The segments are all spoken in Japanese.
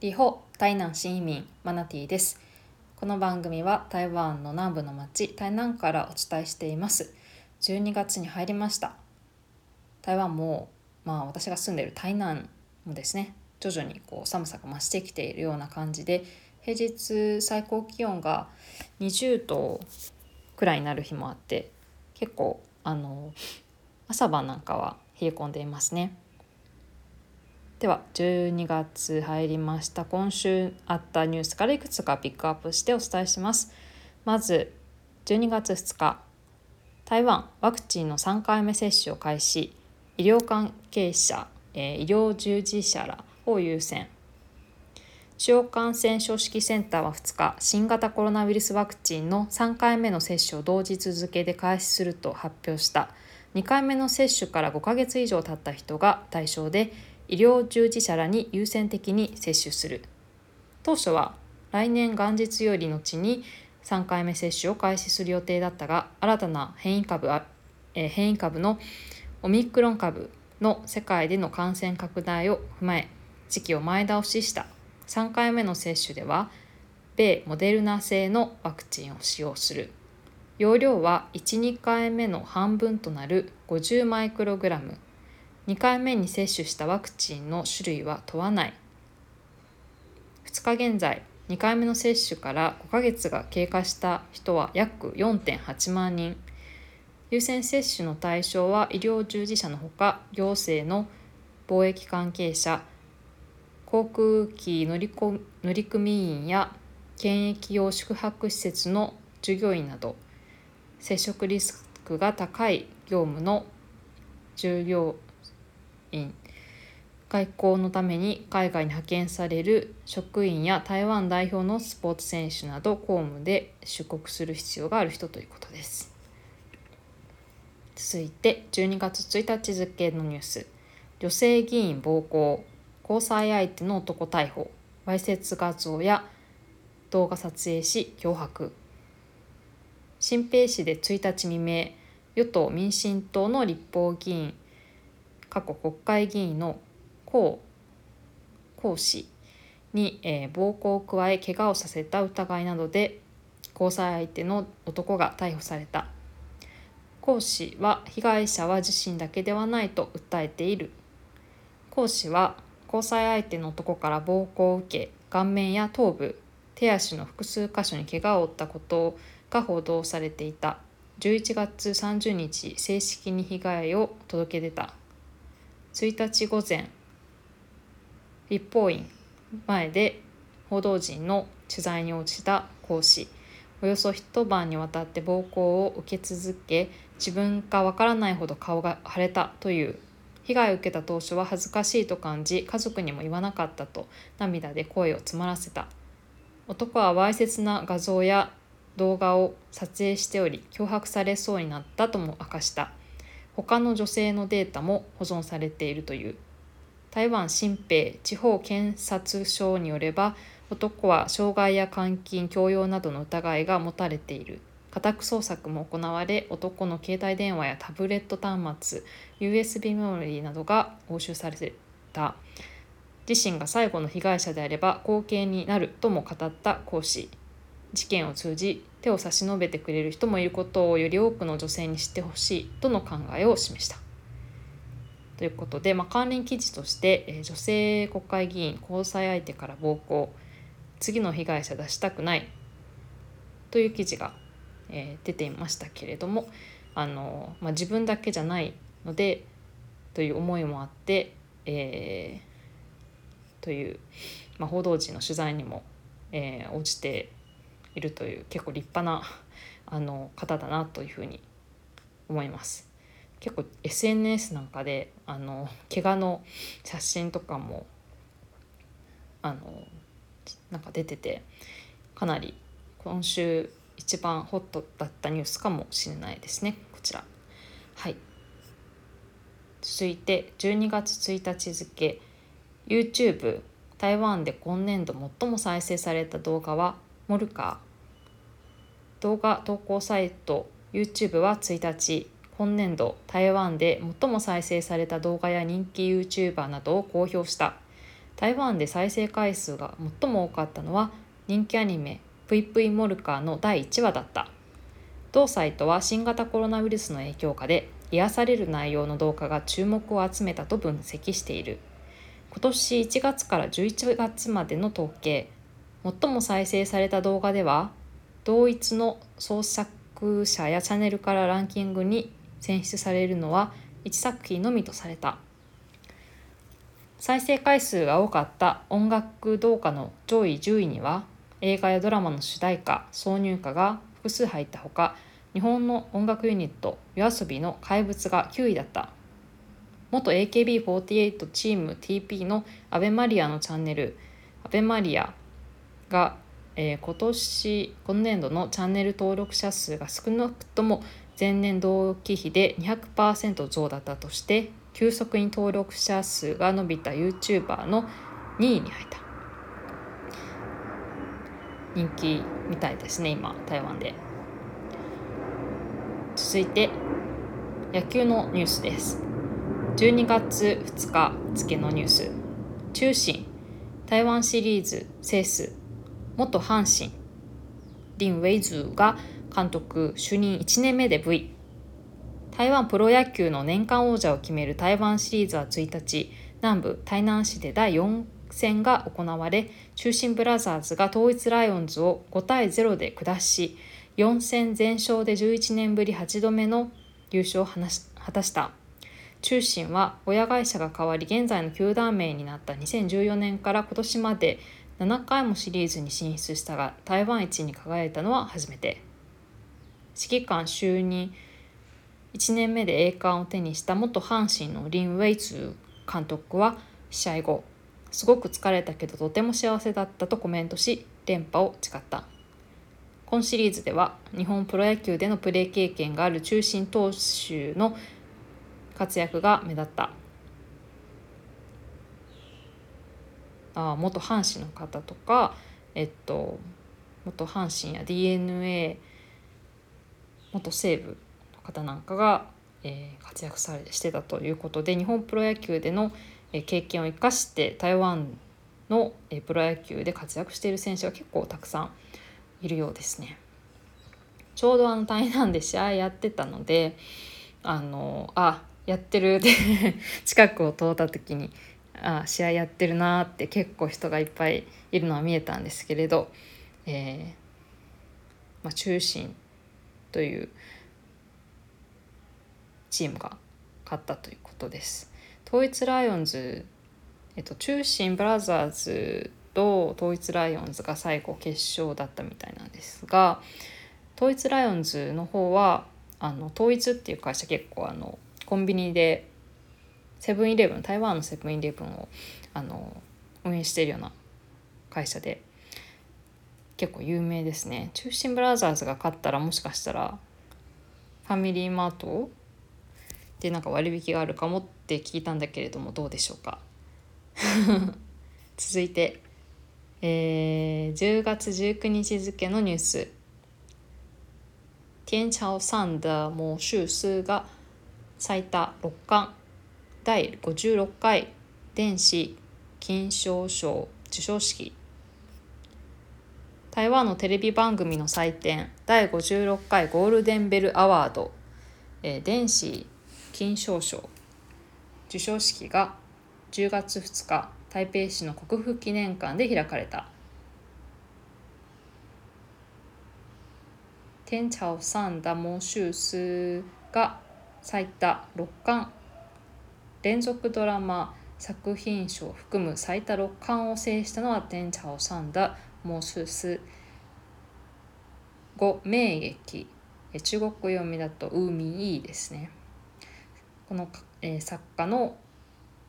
リホ台南新移民マナティです。この番組は台湾の南部の町台南からお伝えしています。12月に入りました。台湾もまあ私が住んでいる台南もですね徐々にこう寒さが増してきているような感じで平日最高気温が20度くらいになる日もあって結構あの朝晩なんかは冷え込んでいますね。では12月入りました今週あったニュースからいくつかピックアップしてお伝えします。まず12月2日台湾ワクチンの3回目接種を開始医療関係者、えー、医療従事者らを優先。主要感染症指揮センターは2日新型コロナウイルスワクチンの3回目の接種を同日付で開始すると発表した。2回目の接種から5ヶ月以上経った人が対象で医療従事者らに優先的に接種する。当初は来年元日より後に3回目接種を開始する予定だったが新たな変異株え、変異株のオミクロン株の世界での感染拡大を踏まえ時期を前倒しした。3回目の接種では米モデルナ製のワクチンを使用する。容量は12回目の半分となる50マイクログラム。2回目に接種したワクチンの種類は問わない。2日現在2回目の接種から5ヶ月が経過した人は約4.8万人。優先接種の対象は医療従事者のほか行政の貿易関係者航空機乗りこ乗組員や検疫用宿泊施設の従業員など。接触リスクが高い業務の従業員。外交のために海外に派遣される職員や台湾代表のスポーツ選手など公務で出国する必要がある人ということです。続いて12月1日付のニュース。女性議員暴行。交際相手の男逮捕。わいせつ画像や動画撮影し脅迫。新平市で1日未明。与党民進党の立法議員。過去国会議員の江江氏に、えー、暴行を加え怪我をさせた疑いなどで交際相手の男が逮捕された江氏は被害者は自身だけではないと訴えている。江氏は交際相手の男から暴行を受け顔面や頭部手足の複数箇所に怪我を負ったことが報道されていた。11月30日正式に被害を届け出た。1日午前立法院前で報道陣の取材に応じた講師およそ一晩にわたって暴行を受け続け自分かわからないほど顔が腫れたという被害を受けた当初は恥ずかしいと感じ家族にも言わなかったと涙で声を詰まらせた男はわいせつな画像や動画を撮影しており脅迫されそうになったとも明かした他の女性のデータも保存されているという。台湾新兵地方検察省によれば男は傷害や監禁強要などの疑いが持たれている。家宅捜索も行われ男の携帯電話やタブレット端末 USB メモリーなどが押収された。自身が最後の被害者であれば後継になるとも語った講師。事件を通じ手を差し伸べてくれる人もいることをより多くの女性に知ってほしいとの考えを示した。ということで、まあ、関連記事として、えー、女性国会議員交際相手から暴行次の被害者出したくないという記事が、えー、出ていましたけれどもあの、まあ、自分だけじゃないのでという思いもあって、えー、という、まあ、報道陣の取材にも、えー、応じているという結構立派なあの方だなというふうに思います。結構 SNS なんかであの怪我の写真とかもあのなんか出ててかなり今週一番ホットだったニュースかもしれないですねこちら。はい。続いて12月1日付。YouTube 台湾で今年度最も再生された動画はモルカー。動画投稿サイト YouTube は1日今年度台湾で最も再生された動画や人気 YouTuber などを公表した。台湾で再生回数が最も多かったのは人気アニメ「ぷいぷいモルカー」の第1話だった。同サイトは新型コロナウイルスの影響下で癒される内容の動画が注目を集めたと分析している。今年1月から11月までの統計最も再生された動画では同一の創作者やチャンネルからランキングに選出されるのは1作品のみとされた。再生回数が多かった音楽動画の上位10位には映画やドラマの主題歌挿入歌が複数入ったほか日本の音楽ユニット yoasobi の怪物が9位だった。元 AKB48 チーム TP のアベマリアのチャンネルアベマリアが、えー、今年今年度のチャンネル登録者数が少なくとも前年同期比で200%増だったとして急速に登録者数が伸びた YouTuber の2位に入った。人気みたいですね今台湾で。続いて野球のニュースです。12月2日付のニュース。中心台湾シリーズセース。元阪神。林ウェイズが監督就任1年目で V 台湾プロ野球の年間王者を決める台湾シリーズは1日。南部台南市で第4戦が行われ中心ブラザーズが統一ライオンズを5対0で下し4戦全勝で11年ぶり8度目の優勝を果たした中心は親会社が変わり現在の球団名になった2014年から今年まで7回もシリーズに進出したが台湾一に輝いたのは初めて。指揮官就任1年目で栄冠を手にした元阪神のリン・ウェイツ監督は試合後すごく疲れたけどとても幸せだったとコメントし連覇を誓った。今シリーズでは日本プロ野球でのプレー経験がある中心投手の活躍が目立った。あ元阪神の方とかえっと元阪神や d n a 元西武の方なんかが、えー、活躍されしてたということで日本プロ野球での、経験を生かして台湾の、プロ野球で活躍している選手が結構たくさんいるようですね。ちょうどあの台南で試合やってたのであのあやってるで 近くを通った時にあ試合やってるなって結構人がいっぱいいるのは見えたんですけれど、えーまあ、中心というチームが勝ったということです。統一ライオンズ、えっと、中心ブラザーズと統一ライオンズが最後決勝だったみたいなんですが統一ライオンズの方はあの統一っていう会社結構あのコンビニでセブンイレブン台湾のセブンイレブンをあの運営しているような会社で結構有名ですね。中心ブラザーズが勝ったらもしかしたらファミリーマートでなんか割引があるかもって聞いたんだけれどもどうでしょうか。続いて、えー、10月19日付のニュース。天朝上的魔術師が最多6冠。第56回電子金賞賞授賞式。台湾のテレビ番組の祭典第56回ゴールデンベルアワード、えー、電子金賞賞。授賞式が10月2日台北市の国府記念館で開かれた。天朝上的魔術師が最多6冠。連続ドラマ作品賞を含む最多6冠を制したのは天朝上的魔術師5名劇。中国読みだと「ウーミー」ですね。この、え、作家の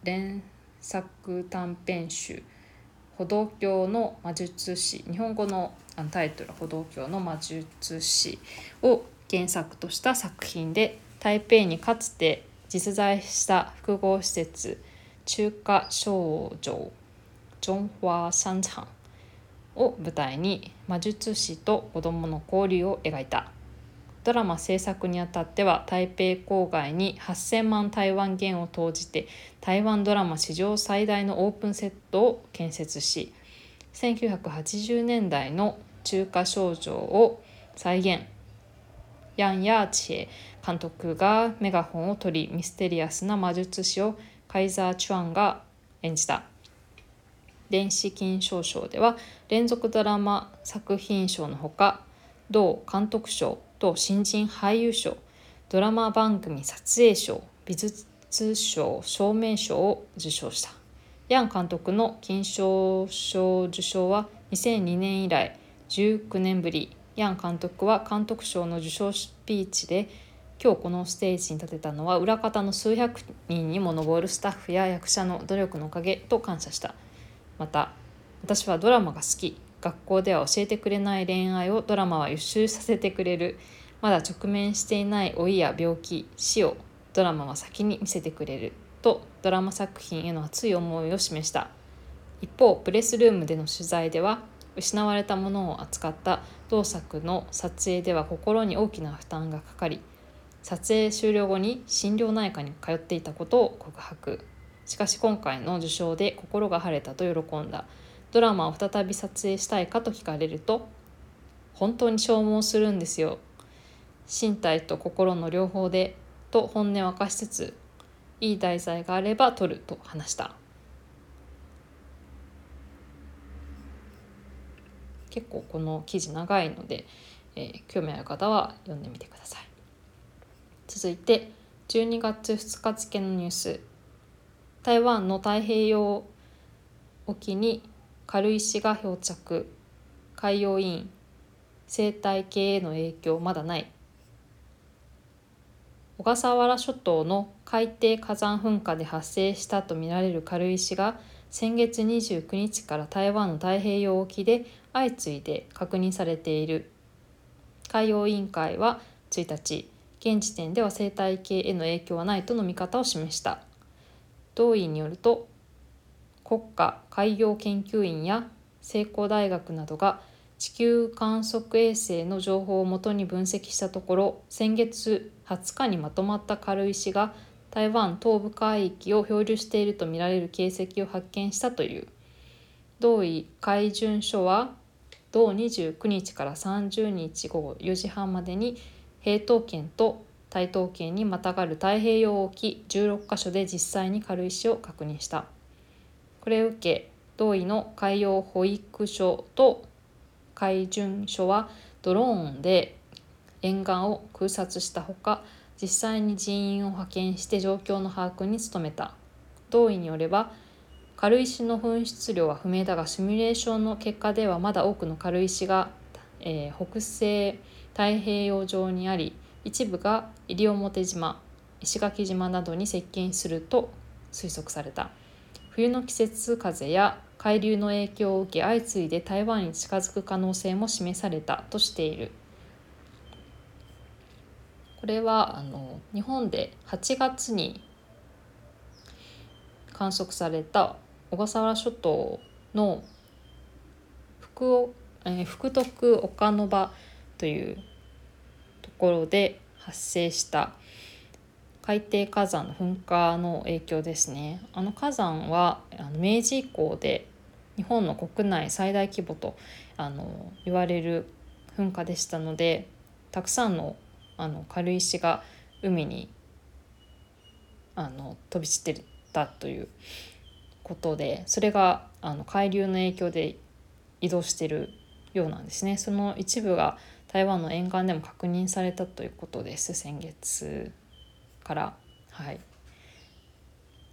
連作短編集「歩道橋の魔術師」日本語のあのタイトル「歩道橋の魔術師」を原作とした作品で台北にかつて実在した複合施設中華少女中華商場を舞台に魔術師と子どもの交流を描いた。ドラマ制作にあたっては台北郊外に8,000万台湾元を投じて台湾ドラマ史上最大のオープンセットを建設し1980年代の中華少女を再現。ヤン・ヤーチェ監督がメガホンを取りミステリアスな魔術師をカイザー・チュアンが演じた電子金賞賞では連続ドラマ作品賞のほか同監督賞と新人俳優賞ドラマ番組撮影賞美術賞照明賞を受賞した。ヤン監督の金賞賞受賞は2002年以来19年ぶり。ヤン監督は監督賞の受賞スピーチで今日このステージに立てたのは裏方の数百人にも上るスタッフや役者の努力のおかげと感謝した。また私はドラマが好き。学校では教えてくれない恋愛をドラマは予習させてくれる。まだ直面していない老いや病気。死をドラマは先に見せてくれる。とドラマ作品への熱い思いを示した。一方プレスルームでの取材では失われたものを扱った同作の撮影では心に大きな負担がかかり撮影終了後に心療内科に通っていたことを告白。しかし今回の受賞で心が晴れたと喜んだ。ドラマを再び撮影したいかと聞かれると本当に消耗するんですよ。身体と心の両方でと本音を明かしつついい題材があれば撮ると話した。結構この記事長いので、えー、興味ある方は読んでみてください。続いて12月2日付のニュース。台湾の太平洋沖に軽石が漂着。海洋委員。生態系への影響まだない。小笠原諸島の海底火山噴火で発生したとみられる軽石が先月29日から台湾の太平洋沖で相次いで確認されている。海洋委員会は1日現時点では生態系への影響はないとの見方を示した。同意によると国家海洋研究院や聖光大学などが地球観測衛星の情報をもとに分析したところ先月20日にまとまった軽石が台湾東部海域を漂流しているとみられる形跡を発見したという。同意海巡署は同29日から30日午後4時半までに平等圏と台東県にまたがる太平洋沖16カ所で実際に軽石を確認した。これを受け同意の海洋保育所と海巡署はドローンで沿岸を空撮したほか実際に人員を派遣して状況の把握に努めた。同意によれば軽石の噴出量は不明だがシミュレーションの結果ではまだ多くの軽石が、えー、北西太平洋上にあり一部が西表島石垣島などに接近すると推測された。冬の季節風や海流の影響を受け相次いで台湾に近づく可能性も示されたとしている。これはあの日本で8月に観測された小笠原諸島の福,、えー、福徳岡ノ場というところで発生した海底火山の噴火の影響ですね。あの火山はあの明治以降で日本の国内最大規模とあの言われる噴火でしたのでたくさんのあの軽石が海にあの飛び散ってたということでそれがあの海流の影響で移動しているようなんですね。その一部が台湾の沿岸でも確認されたということです先月から。はい、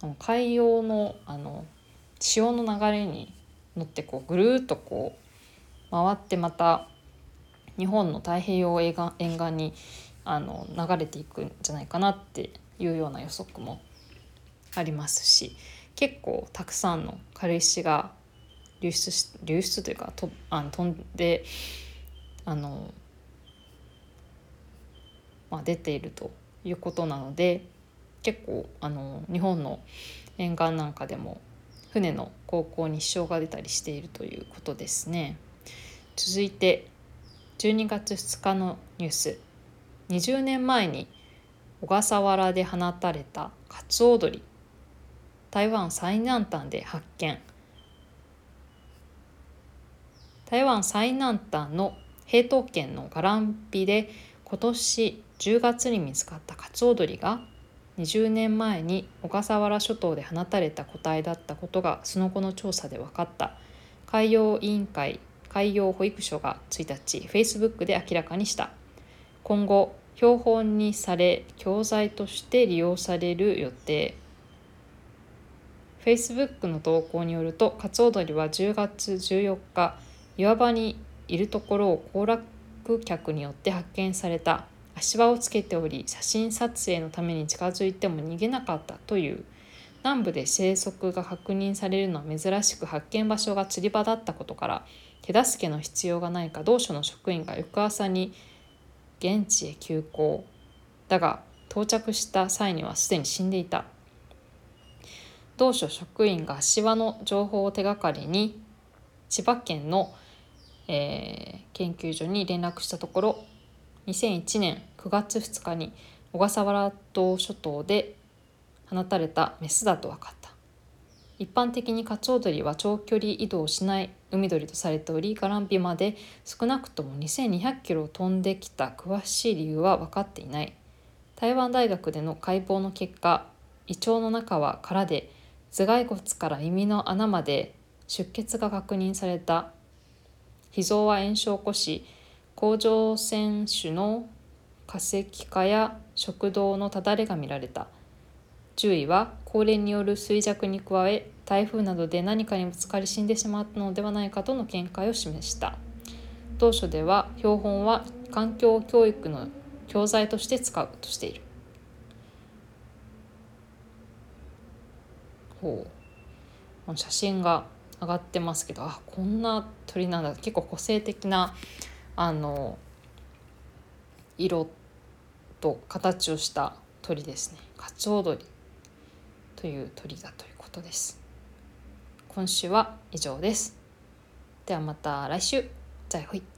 あの海洋のあの潮の流れに乗ってこうぐるっとこう回ってまた日本の太平洋沿岸沿岸にあの流れていくんじゃないかなっていうような予測もありますし結構たくさんの軽石が流出し流出というかとあの飛んであのまあ、出ているということなので結構あの日本の沿岸なんかでも船の航行に支障が出たりしているということですね。続いて12月2日のニュース20年前に小笠原で放たれたカツオドリ台湾最南端で発見。台湾最南端の平東県のガランピで今年10月に見つかったカツオドリが20年前に小笠原諸島で放たれた個体だったことがその後の調査で分かった。海洋委員会海洋保育所が1日 Facebook で明らかにした。今後標本にされ教材として利用される予定。Facebook の投稿によるとカツオドリは10月14日岩場にいるところを行楽客によって発見された。足場をつけており写真撮影のために近づいても逃げなかったという。南部で生息が確認されるのは珍しく発見場所が釣り場だったことから手助けの必要がないか同署の職員が翌朝に現地へ急行。だが到着した際にはすでに死んでいた。同署職員が足場の情報を手がかりに千葉県の、えー、研究所に連絡したところ2001年9月2日に小笠原島諸島で放たれたメスだと分かった。一般的にカツオドリは長距離移動しない海鳥とされておりガランピまで少なくとも2200キロ飛んできた詳しい理由は分かっていない。台湾大学での解剖の結果胃腸の中は空で頭蓋骨から耳の穴まで出血が確認された。脾臓は炎症を起こし甲状腺腫の化石化や食道のただれが見られた。獣医は高齢による衰弱に加え台風などで何かにぶつかり死んでしまったのではないかとの見解を示した。当初では標本は環境教育の教材として使うとしている。ほう。写真が上がってますけどあこんな鳥なんだ。結構個性的なあの色と形をした鳥ですね。カツオドリという鳥だということです。今週は以上です。ではまた来週。再会。